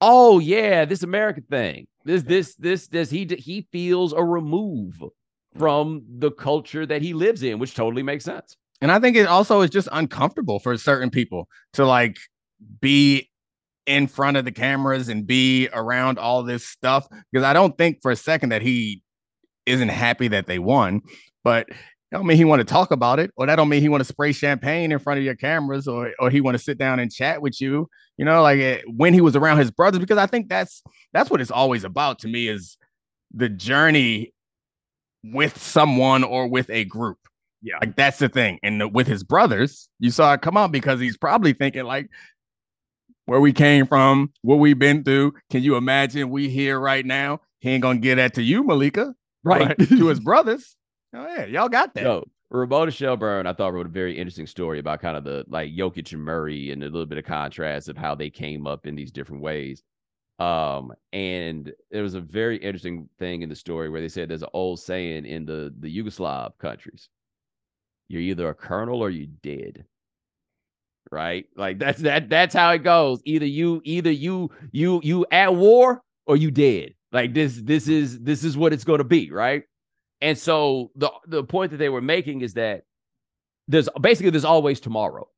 "Oh yeah, this American thing. This this this this he he feels a remove from the culture that he lives in, which totally makes sense." And I think it also is just uncomfortable for certain people to like be in front of the cameras and be around all this stuff because I don't think for a second that he isn't happy that they won, but don't mean he want to talk about it, or that don't mean he want to spray champagne in front of your cameras, or or he want to sit down and chat with you. You know, like eh, when he was around his brothers, because I think that's that's what it's always about to me is the journey with someone or with a group. Yeah, like that's the thing. And the, with his brothers, you saw it come out because he's probably thinking like, where we came from, what we've been through. Can you imagine we here right now? He ain't gonna get that to you, Malika. Right. <laughs> to his brothers. Oh yeah, y'all got that. Yo, Ramona Shelburne, I thought wrote a very interesting story about kind of the like Jokic and Murray and a little bit of contrast of how they came up in these different ways. Um, and there was a very interesting thing in the story where they said there's an old saying in the the Yugoslav countries: "You're either a colonel or you dead." Right? Like that's that that's how it goes. Either you either you you you at war or you dead. Like this this is this is what it's going to be, right? And so the the point that they were making is that there's basically there's always tomorrow.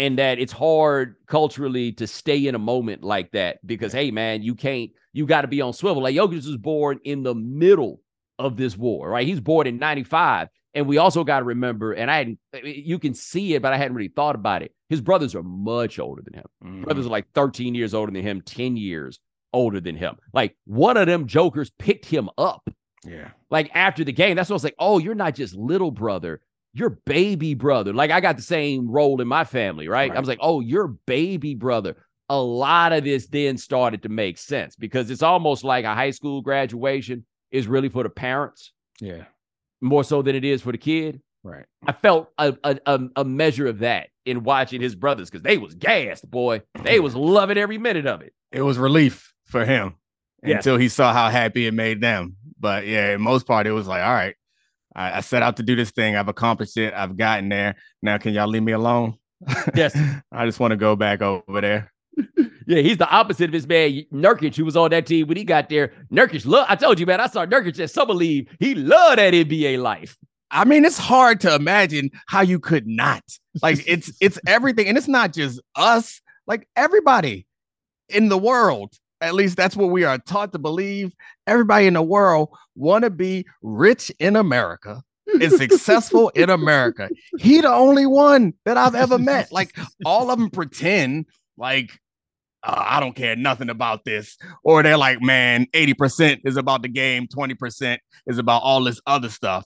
And that it's hard culturally to stay in a moment like that because hey man, you can't you got to be on swivel. Like Jokic was born in the middle of this war, right? He's born in 95. And we also got to remember, and I hadn't, you can see it, but I hadn't really thought about it. His brothers are much older than him. Mm-hmm. Brothers are like 13 years older than him, 10 years older than him. Like one of them jokers picked him up yeah. Like after the game, that's what I was like, oh, you're not just little brother, you're baby brother. Like I got the same role in my family, right? right? I was like, oh, you're baby brother. A lot of this then started to make sense because it's almost like a high school graduation is really for the parents. Yeah. More so than it is for the kid. Right. I felt a a, a measure of that in watching his brothers because they was gassed, boy. They was loving every minute of it. It was relief for him yes. until he saw how happy it made them. But yeah, in most part, it was like, all right, I, I set out to do this thing. I've accomplished it. I've gotten there. Now, can y'all leave me alone? Yes. <laughs> I just want to go back over there. <laughs> yeah, he's the opposite of his man Nurkic, who was on that team when he got there. Nurkic, look, I told you, man, I saw Nurkic at Summer League. He loved that NBA life. I mean, it's hard to imagine how you could not. Like <laughs> it's it's everything, and it's not just us. Like everybody in the world, at least that's what we are taught to believe. Everybody in the world want to be rich in America and successful in America. He the only one that I've ever met. Like all of them pretend like uh, I don't care nothing about this. Or they're like, man, 80% is about the game, 20% is about all this other stuff.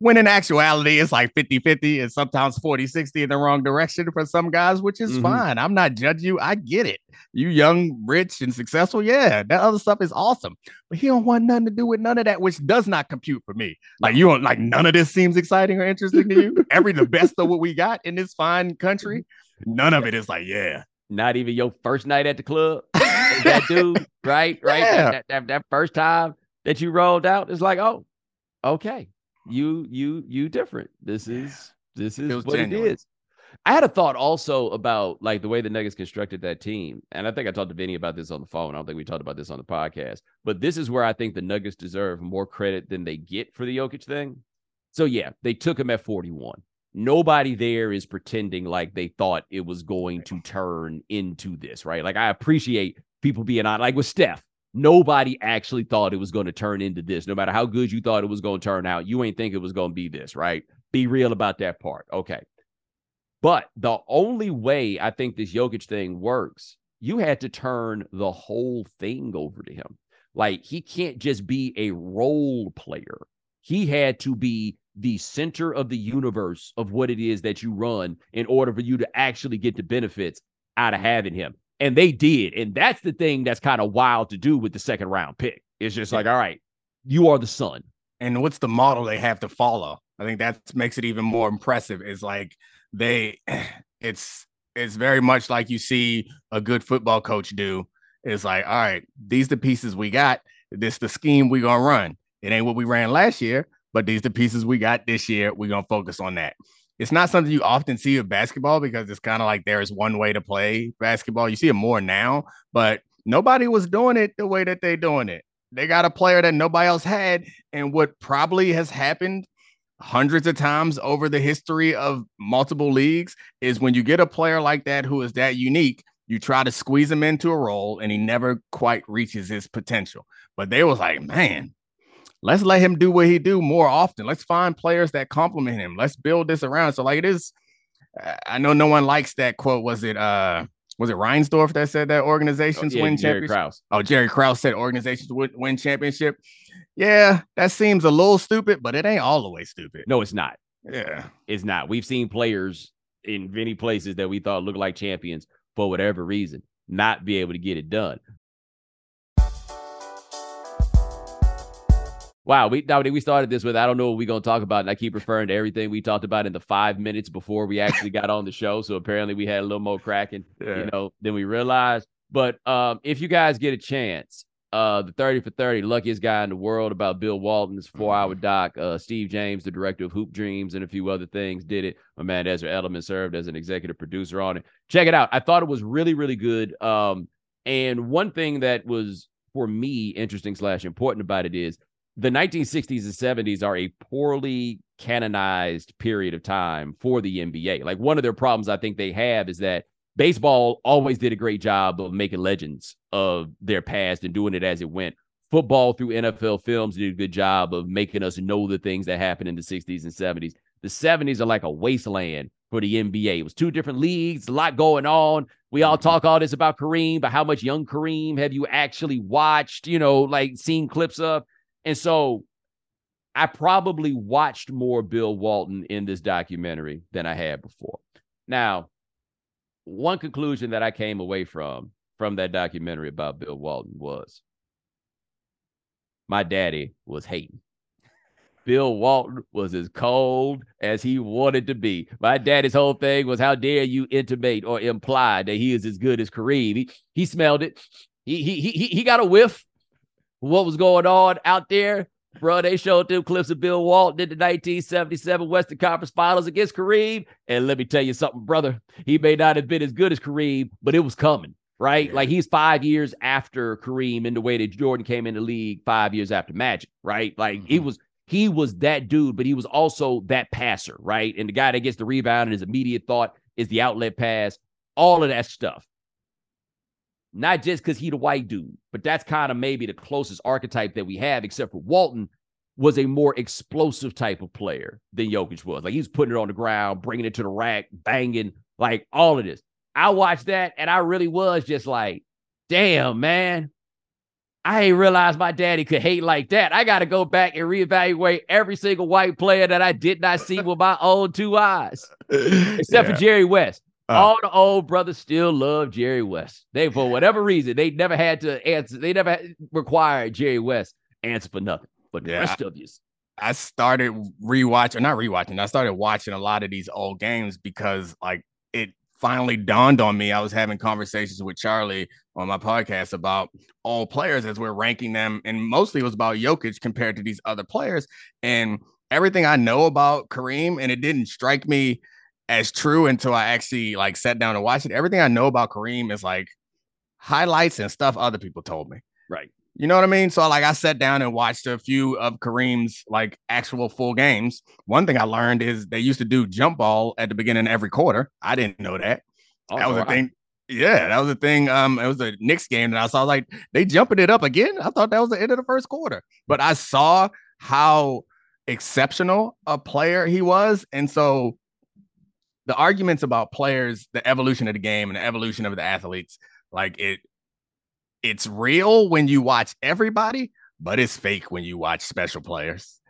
When in actuality, it's like 50 50 and sometimes 40 60 in the wrong direction for some guys, which is mm-hmm. fine. I'm not judging you. I get it. You young, rich, and successful. Yeah, that other stuff is awesome. But he don't want nothing to do with none of that, which does not compute for me. Like, you don't like none of this seems exciting or interesting to you. <laughs> Every the best of what we got in this fine country, none of it is like, yeah, not even your first night at the club. that dude, <laughs> right? Right. Yeah. That, that, that, first time that you rolled out is like, oh, okay. You you you different. This is this is what genuine. it is. I had a thought also about like the way the Nuggets constructed that team. And I think I talked to Vinny about this on the phone. I don't think we talked about this on the podcast. But this is where I think the Nuggets deserve more credit than they get for the Jokic thing. So yeah, they took him at 41 nobody there is pretending like they thought it was going to turn into this, right? Like I appreciate people being on like with Steph. Nobody actually thought it was going to turn into this. No matter how good you thought it was going to turn out, you ain't think it was going to be this, right? Be real about that part. Okay. But the only way I think this Jokic thing works, you had to turn the whole thing over to him. Like he can't just be a role player. He had to be the center of the universe of what it is that you run in order for you to actually get the benefits out of having him. And they did. And that's the thing that's kind of wild to do with the second round pick. It's just like, all right, you are the sun. And what's the model they have to follow? I think that makes it even more impressive. Is like they <sighs> it's it's very much like you see a good football coach do. It's like, all right, these the pieces we got. This the scheme we gonna run. It ain't what we ran last year, but these the pieces we got this year. We're gonna focus on that. It's not something you often see of basketball because it's kind of like there is one way to play basketball. You see it more now, but nobody was doing it the way that they're doing it. They got a player that nobody else had, and what probably has happened hundreds of times over the history of multiple leagues is when you get a player like that who is that unique, you try to squeeze him into a role and he never quite reaches his potential. But they was like, man, let's let him do what he do more often. Let's find players that complement him. Let's build this around. So like it is. I know no one likes that quote. Was it uh was it Reinsdorf that said that organizations oh, yeah, win Jerry Krause. Oh, Jerry Krause said organizations would win championship. Yeah, that seems a little stupid, but it ain't all the way stupid. No, it's not. Yeah, it's not. We've seen players in many places that we thought looked like champions for whatever reason not be able to get it done. Wow, we we started this with I don't know what we're gonna talk about, and I keep referring to everything we talked about in the five minutes before we actually got on the show. So apparently we had a little more cracking, yeah. you know, than we realized. But um, if you guys get a chance, uh, the 30 for 30, luckiest guy in the world about Bill Walton's four hour mm-hmm. doc. Uh, Steve James, the director of Hoop Dreams and a few other things, did it. My man Ezra Edelman served as an executive producer on it. Check it out. I thought it was really, really good. Um, and one thing that was for me interesting slash important about it is the 1960s and 70s are a poorly canonized period of time for the NBA. Like one of their problems I think they have is that baseball always did a great job of making legends of their past and doing it as it went. Football through NFL films did a good job of making us know the things that happened in the 60s and 70s. The 70s are like a wasteland for the NBA. It was two different leagues, a lot going on. We all talk all this about Kareem, but how much young Kareem have you actually watched, you know, like seen clips of? And so I probably watched more Bill Walton in this documentary than I had before. Now, one conclusion that I came away from from that documentary about Bill Walton was my daddy was hating. Bill Walton was as cold as he wanted to be. My daddy's whole thing was, how dare you intimate or imply that he is as good as Kareem? He, he smelled it. He, he, he, he got a whiff what was going on out there. Bro, they showed them clips of Bill Walton in the 1977 Western Conference Finals against Kareem. And let me tell you something, brother. He may not have been as good as Kareem, but it was coming, right? Yeah. Like he's five years after Kareem in the way that Jordan came in the league five years after Magic, right? Like mm-hmm. he was he was that dude, but he was also that passer, right? And the guy that gets the rebound and his immediate thought is the outlet pass, all of that stuff. Not just because he the white dude, but that's kind of maybe the closest archetype that we have, except for Walton was a more explosive type of player than Jokic was. Like he was putting it on the ground, bringing it to the rack, banging, like all of this. I watched that and I really was just like, damn, man. I ain't realized my daddy could hate like that. I got to go back and reevaluate every single white player that I did not see with my own two eyes, except <laughs> yeah. for Jerry West. Uh, All the old brothers still love Jerry West. They, for whatever reason, they never had to answer. They never required Jerry West answer for nothing. But the yeah, rest of you, I started rewatching, not rewatching. I started watching a lot of these old games because, like, it finally dawned on me. I was having conversations with Charlie on my podcast about all players as we're ranking them, and mostly it was about Jokic compared to these other players. And everything I know about Kareem, and it didn't strike me as true until I actually like sat down and watched it. Everything I know about Kareem is like highlights and stuff other people told me. Right. You know what I mean? So like I sat down and watched a few of Kareem's like actual full games. One thing I learned is they used to do jump ball at the beginning of every quarter. I didn't know that. Oh, that was a thing. Yeah, that was a thing. Um, it was a Knicks game that I saw like they jumping it up again. I thought that was the end of the first quarter, but I saw how exceptional a player he was, and so the arguments about players, the evolution of the game and the evolution of the athletes, like it, it's real when you watch everybody, but it's fake when you watch special players.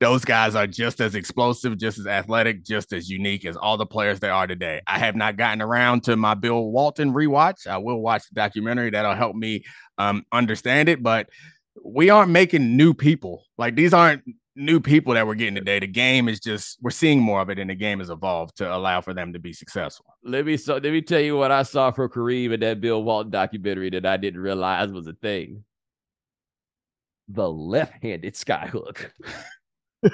Those guys are just as explosive, just as athletic, just as unique as all the players they are today. I have not gotten around to my Bill Walton rewatch. I will watch the documentary that'll help me um, understand it, but we aren't making new people. Like these aren't new people that we're getting today. The game is just we're seeing more of it, and the game has evolved to allow for them to be successful. Let me so let me tell you what I saw for Kareem in that Bill Walton documentary that I didn't realize was a thing. The left-handed skyhook. <laughs>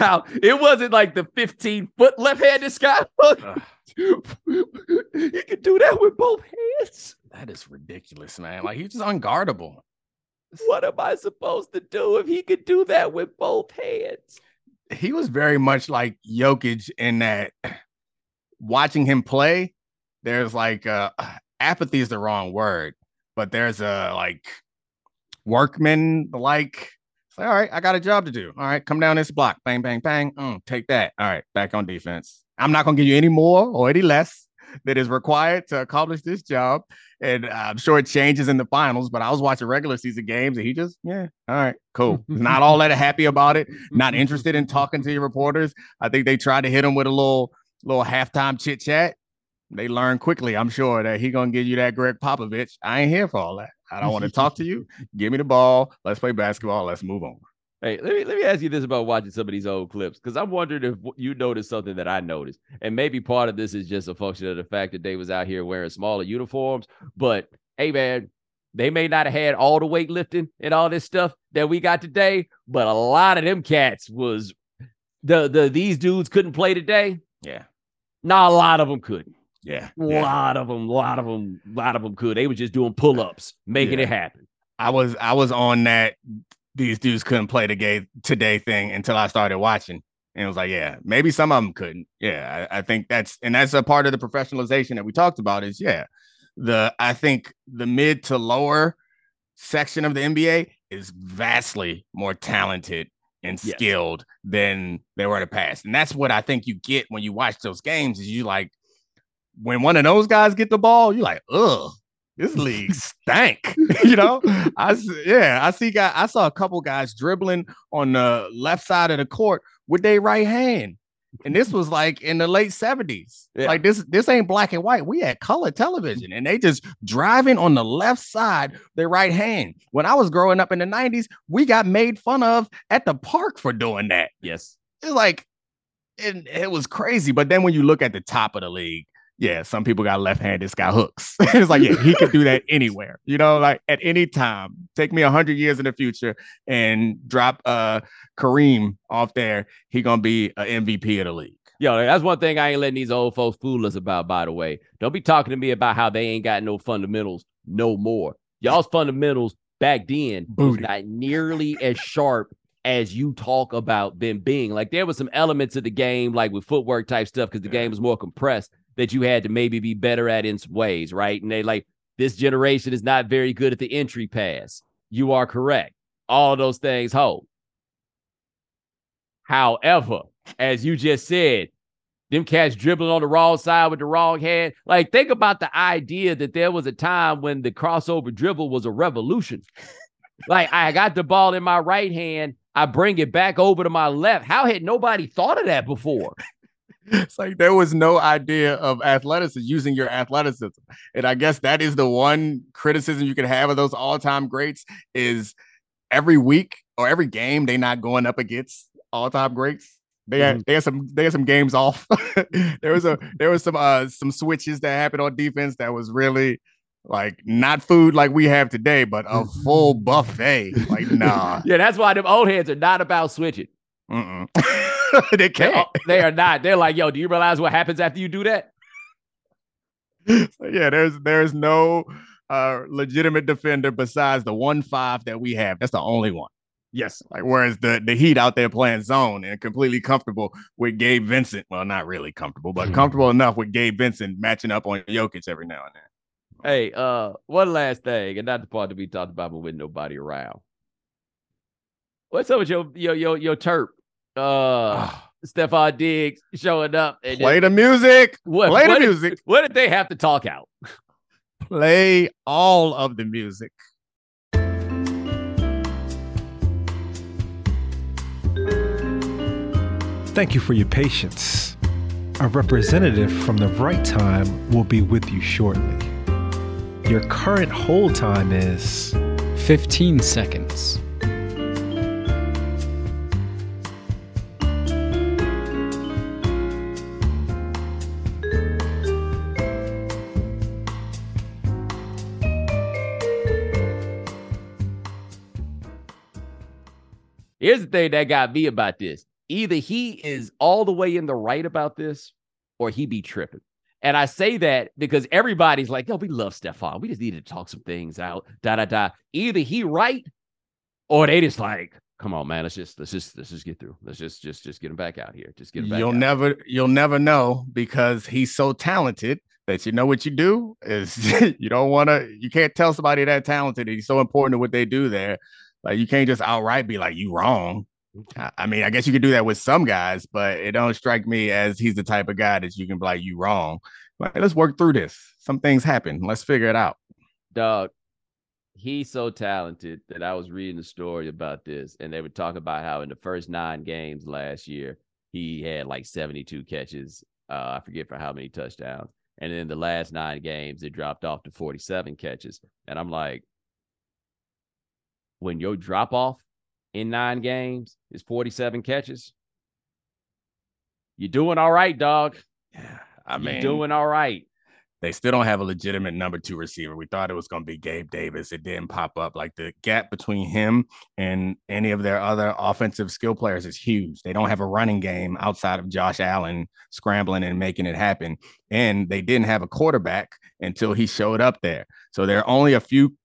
now it wasn't like the 15 foot left-handed skyhook. he <laughs> could do that with both hands. That is ridiculous, man. Like he's just unguardable. What am I supposed to do if he could do that with both hands? He was very much like Jokic in that watching him play, there's like uh, apathy is the wrong word, but there's a like workman like all right, I got a job to do. All right, come down this block. Bang, bang, bang. Mm, take that. All right, back on defense. I'm not to give you any more or any less that is required to accomplish this job. And I'm sure it changes in the finals, but I was watching regular season games and he just, yeah, all right, cool. <laughs> not all that happy about it, not <laughs> interested in talking to your reporters. I think they tried to hit him with a little little halftime chit chat. They learned quickly, I'm sure, that he gonna give you that Gregg Popovich. I ain't here for all that. I don't want to talk to you. <laughs> Give me the ball. Let's play basketball. Let's move on. Hey, let me let me ask you this about watching some of these old clips because I'm wondering if you noticed something that I noticed, and maybe part of this is just a function of the fact that they was out here wearing smaller uniforms. But hey, man, they may not have had all the weightlifting and all this stuff that we got today, but a lot of them cats was the the these dudes couldn't play today. Yeah, not a lot of them couldn't. Yeah, a yeah. lot of them, a lot of them, a lot of them could. They were just doing pull ups, making yeah. it happen. I was I was on that these dudes couldn't play the game today thing until I started watching. And it was like, yeah, maybe some of them couldn't. Yeah, I, I, think that's and that's a part of the professionalization that we talked about. Is yeah, the I think the mid to lower section of the NBA is vastly more talented and skilled yes. than they were in the past. And that's what I think you get when you watch those games. Is you like when one of those guys get the ball, you're like, ugh, this league stank. <laughs> you know, <laughs> I yeah, I see guy. I saw a couple guys dribbling on the left side of the court with their right hand, and this was like in the late seventies. Yeah. Like this, this ain't black and white. We had color television, and they just driving on the left side their right hand. When I was growing up in the nineties, we got made fun of at the park for doing that. Yes, it's like, it, it was crazy. But then when you look at the top of the league yeah, some people got left-handed sky hooks. <laughs> it's like, yeah, he could do that <laughs> anywhere. You know, like at any time. Take me a hundred years in the future and drop uh Kareem off there. He gonna be an MVP of the league. Yo, that's one thing I ain't letting these old folks fool us about, by the way. Don't be talking to me about how they ain't got no fundamentals no more. Y'all's fundamentals back then was not nearly as sharp as you talk about them being. Like there was some elements of the game, like with footwork type stuff, because the game was more compressed that you had to maybe be better at in some ways, right? And they like this generation is not very good at the entry pass. You are correct. All those things hold. However, as you just said, them cats dribbling on the wrong side with the wrong hand. Like, think about the idea that there was a time when the crossover dribble was a revolution. <laughs> like, I got the ball in my right hand, I bring it back over to my left. How had nobody thought of that before? It's like there was no idea of athleticism using your athleticism. And I guess that is the one criticism you can have of those all-time greats is every week or every game they're not going up against all-time greats. They had, mm-hmm. they had some they had some games off. <laughs> there was a <laughs> there was some uh some switches that happened on defense that was really like not food like we have today, but a full buffet. Like nah. <laughs> yeah, that's why them old heads are not about switching. <laughs> they can't. They, are not. They're like, yo, do you realize what happens after you do that? <laughs> Yeah, there's there's no uh legitimate defender besides the one five that we have. That's the only one. Yes. Like whereas the the Heat out there playing zone and completely comfortable with Gabe Vincent. Well, not really comfortable, but comfortable enough with Gabe Vincent matching up on Jokic every now and then. Hey, uh, one last thing, and not the part to be talked about, but with nobody around. What's up with your your your your terp? Uh, Stefon Diggs showing up. And Play the music. What, Play what the did, music. What did they have to talk out? Play all of the music. Thank you for your patience. A representative from the right time will be with you shortly. Your current hold time is 15 seconds. Here's the thing that got me about this. Either he is all the way in the right about this or he be tripping. And I say that because everybody's like, yo, we love Stefon. We just needed to talk some things out. Da da da. Either he right or they just like, come on, man. Let's just let's just let's just get through. Let's just just just get him back out here. Just get him back. You'll never you'll never know because he's so talented that you know what you do is <laughs> you don't want to you can't tell somebody that talented. He's so important to what they do there like you can't just outright be like you wrong. I mean, I guess you could do that with some guys, but it don't strike me as he's the type of guy that you can be like you wrong. Like, let's work through this. Some things happen. Let's figure it out. Dog, he's so talented that I was reading a story about this, and they were talking about how in the first nine games last year he had like 72 catches. Uh, I forget for how many touchdowns. And in the last nine games, it dropped off to 47 catches. And I'm like, when your drop off in nine games is 47 catches, you're doing all right, dog. Yeah, I mean, you're doing all right. They still don't have a legitimate number two receiver. We thought it was going to be Gabe Davis. It didn't pop up. Like the gap between him and any of their other offensive skill players is huge. They don't have a running game outside of Josh Allen scrambling and making it happen. And they didn't have a quarterback until he showed up there. So there are only a few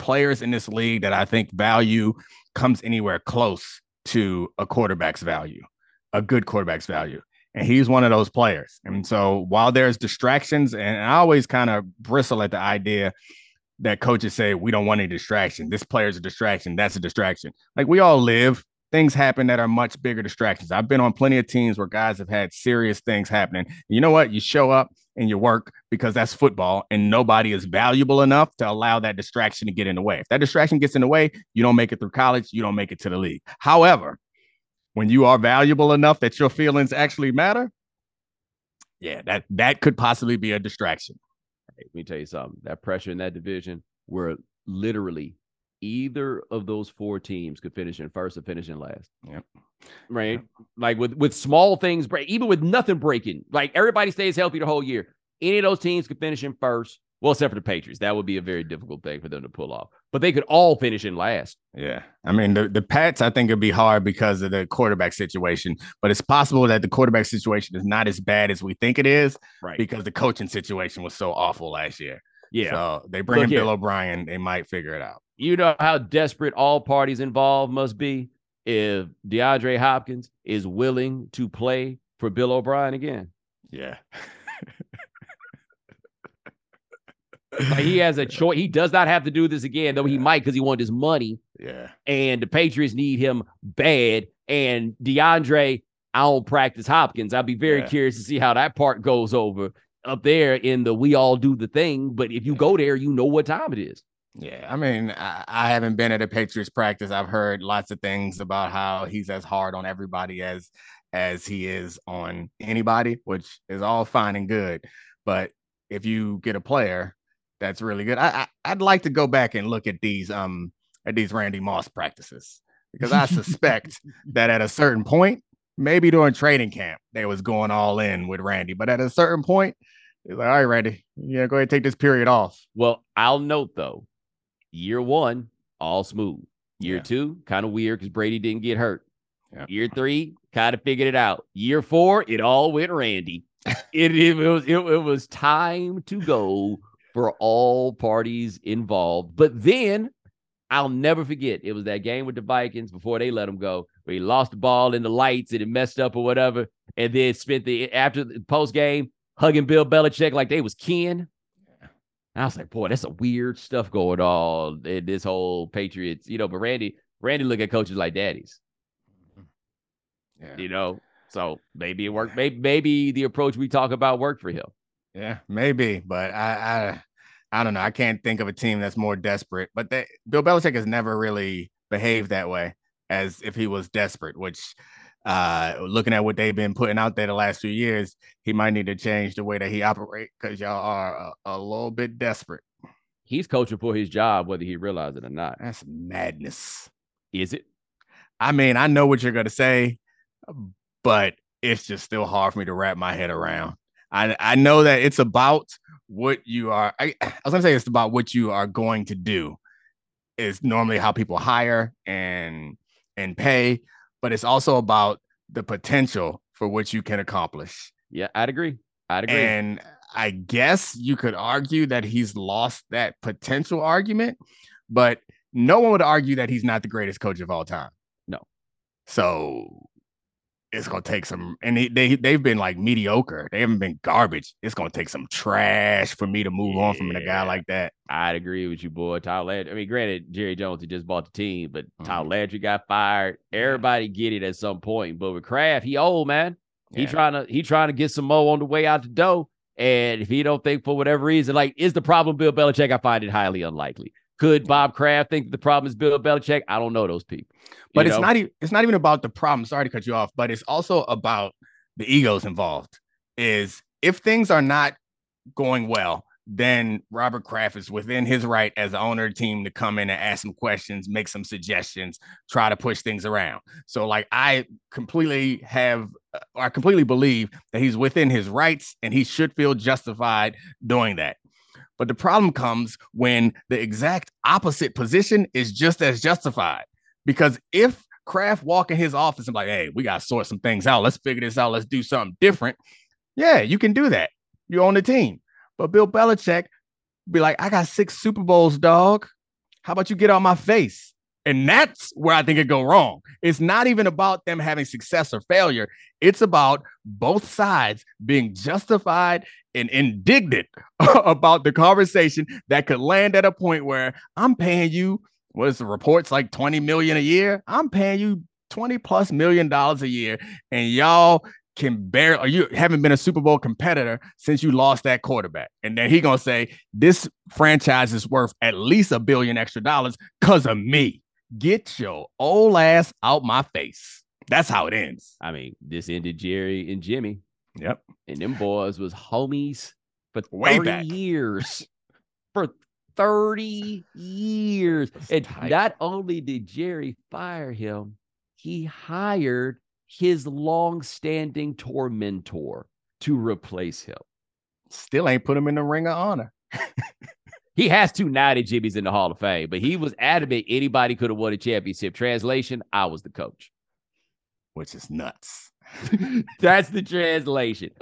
players in this league that I think value comes anywhere close to a quarterback's value, a good quarterback's value. And he's one of those players. And so while there's distractions, and I always kind of bristle at the idea that coaches say, we don't want any distraction. This player's a distraction. That's a distraction. Like we all live things happen that are much bigger distractions. I've been on plenty of teams where guys have had serious things happening. You know what? You show up and you work because that's football and nobody is valuable enough to allow that distraction to get in the way. If that distraction gets in the way, you don't make it through college, you don't make it to the league. However, when you are valuable enough that your feelings actually matter, yeah, that that could possibly be a distraction. Hey, let me tell you something. That pressure in that division, we're literally either of those four teams could finish in first or finish in last. Yep. Right. Yep. Like with with small things break, even with nothing breaking, like everybody stays healthy the whole year. Any of those teams could finish in first. Well, except for the Patriots. That would be a very difficult thing for them to pull off. But they could all finish in last. Yeah. I mean, the, the Pats, I think it'd be hard because of the quarterback situation, but it's possible that the quarterback situation is not as bad as we think it is Right. because the coaching situation was so awful last year. Yeah. So they bring Look in here. Bill O'Brien, they might figure it out. you know how desperate all parties involved must be if DeAndre Hopkins is willing to play for Bill O'Brien again. Yeah. Like he has a <laughs> choice. He does not have to do this again, though he might because he wants his money. Yeah. And the Patriots need him bad. And DeAndre, I don't practice Hopkins. I'll be very Yeah. curious to see how that part goes over up there in the we all do the thing. But if you go there, you know what time it is. Yeah, I mean, I, I haven't been at a Patriots practice. I've heard lots of things about how he's as hard on everybody as as he is on anybody, which is all fine and good. But if you get a player that's really good, I, I I'd like to go back and look at these um at these Randy Moss practices because I suspect <laughs> that at a certain point, maybe during training camp, they was going all in with Randy, but at a certain point, it's like, all right, Randy, yeah, go ahead and take this period off. Well, I'll note though, year one, all smooth. Year Yeah. two, kind of weird because Brady didn't get hurt. Yeah. Year three, kind of figured it out. Year four, it all went Randy. <laughs> it, it was it, it was time to go for all parties involved. But then I'll never forget. It was that game with the Vikings before they let him go, where he lost the ball in the lights and it messed up or whatever, and then spent the after the post game hugging Bill Belichick like they was kin. I was like, boy, that's a weird stuff going on in this whole Patriots, you know. But Randy, Randy look at coaches like daddies, mm-hmm. Yeah. you know. So maybe it worked. Maybe maybe the approach we talk about worked for him. Yeah, maybe, but I, I, I don't know. I can't think of a team that's more desperate. But they, Bill Belichick has never really behaved that way, as if he was desperate. Which, uh, looking at what they've been putting out there the last few years, he might need to change the way that he operate because y'all are a, a little bit desperate. He's coaching for his job, whether he realizes it or not. That's madness. Is it? I mean, I know what you're gonna say, but it's just still hard for me to wrap my head around. I I know that it's about what you are. I, <clears throat> I was gonna say it's about what you are going to do. Is normally how people hire and and pay, but it's also about the potential for what you can accomplish. Yeah, I'd agree. I'd agree. And I guess you could argue that he's lost that potential argument, but no one would argue that he's not the greatest coach of all time. No. So it's gonna take some, and they, they they've been like mediocre. They haven't been garbage. It's gonna take some trash for me to move on from a guy like that. I'd agree with you, boy. Tyler Landry. I mean, granted, Jerry Jones, he just bought the team, but Tyler Mhm. Landry got fired. Everybody get it at some point. But with Kraft, he old, man. He Yeah. trying to he trying to get some mo on the way out the door. And if he don't think for whatever reason, like is the problem Bill Belichick? I find it highly unlikely. Could Bob Kraft think the problem is Bill Belichick? I don't know those people. But You it's know? not even it's not even about the problem. Sorry to cut you off, but it's also about the egos involved. Is if things are not going well, then Robert Kraft is within his right as the owner of the team to come in and ask some questions, make some suggestions, try to push things around. So, like, I completely have, uh, or I completely believe that he's within his rights and he should feel justified doing that. But the problem comes when the exact opposite position is just as justified. Because if Kraft walk in his office and like, hey, we gotta sort some things out. Let's figure this out. Let's do something different. Yeah, you can do that. You're on the team. But Bill Belichick be like, I got six Super Bowls, dog. How about you get on my face? And that's where I think it go wrong. It's not even about them having success or failure. It's about both sides being justified and indignant <laughs> about the conversation that could land at a point where I'm paying you what is the reports like 20 million a year? I'm paying you 20 plus million dollars a year, and y'all can or you haven't been a Super Bowl competitor since you lost that quarterback. And then he gonna say this franchise is worth at least a billion extra dollars because of me. Get your old ass out my face. That's how it ends. I mean, this ended Jerry and Jimmy, Yep. and them boys was homies for Way 30 back. years. For 30 years. That's And tight. not only did Jerry fire him, he hired his long-standing tormentor to replace him. Still ain't put him in the ring of honor. <laughs> he has two natty Jimmy's in the Hall of Fame, but he was adamant anybody could have won a championship. Translation: I was the coach, which is nuts. <laughs> That's the translation.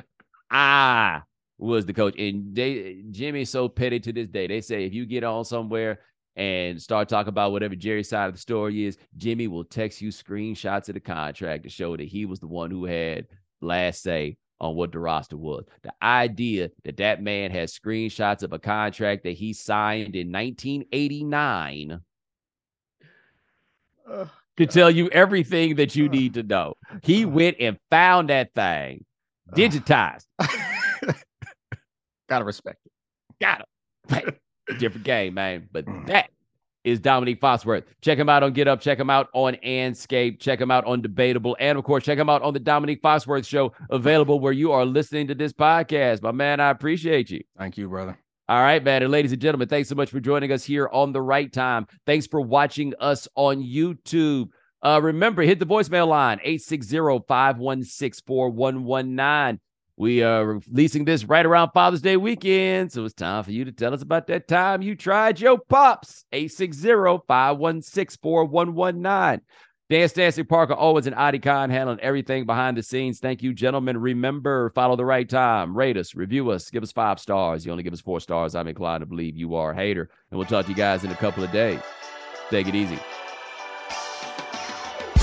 I was the coach, and they Jimmy's so petty to this day. They say if you get on somewhere and start talking about whatever Jerry's side of the story is, Jimmy will text you screenshots of the contract to show that he was the one who had last say on what the roster was. The idea that that man has screenshots of a contract that he signed in 1989 uh, to tell you everything that you uh, need to know. He uh, went and found that thing digitized. <laughs> Gotta respect it. Got it. Different game, man. But mm. that is Domonique Foxworth. Check him out on Get Up. Check him out on Andscape. Check him out on Debatable. And of course, check him out on the Domonique Foxworth Show, available where you are listening to this podcast. My man, I appreciate you. Thank you, brother. All right, man. And ladies and gentlemen, thanks so much for joining us here on the right time. Thanks for watching us on YouTube. Uh, remember, hit the voicemail line 860 516 4119. We are releasing this right around Father's Day weekend. So it's time for you to tell us about that time you tried your pops. 860 516 4119. Dan Stanley Parker, always an Khan handling everything behind the scenes. Thank you, gentlemen. Remember, follow the right time. Rate us, review us, give us five stars. You only give us four stars. I'm inclined to believe you are a hater. And we'll talk to you guys in a couple of days. Take it easy.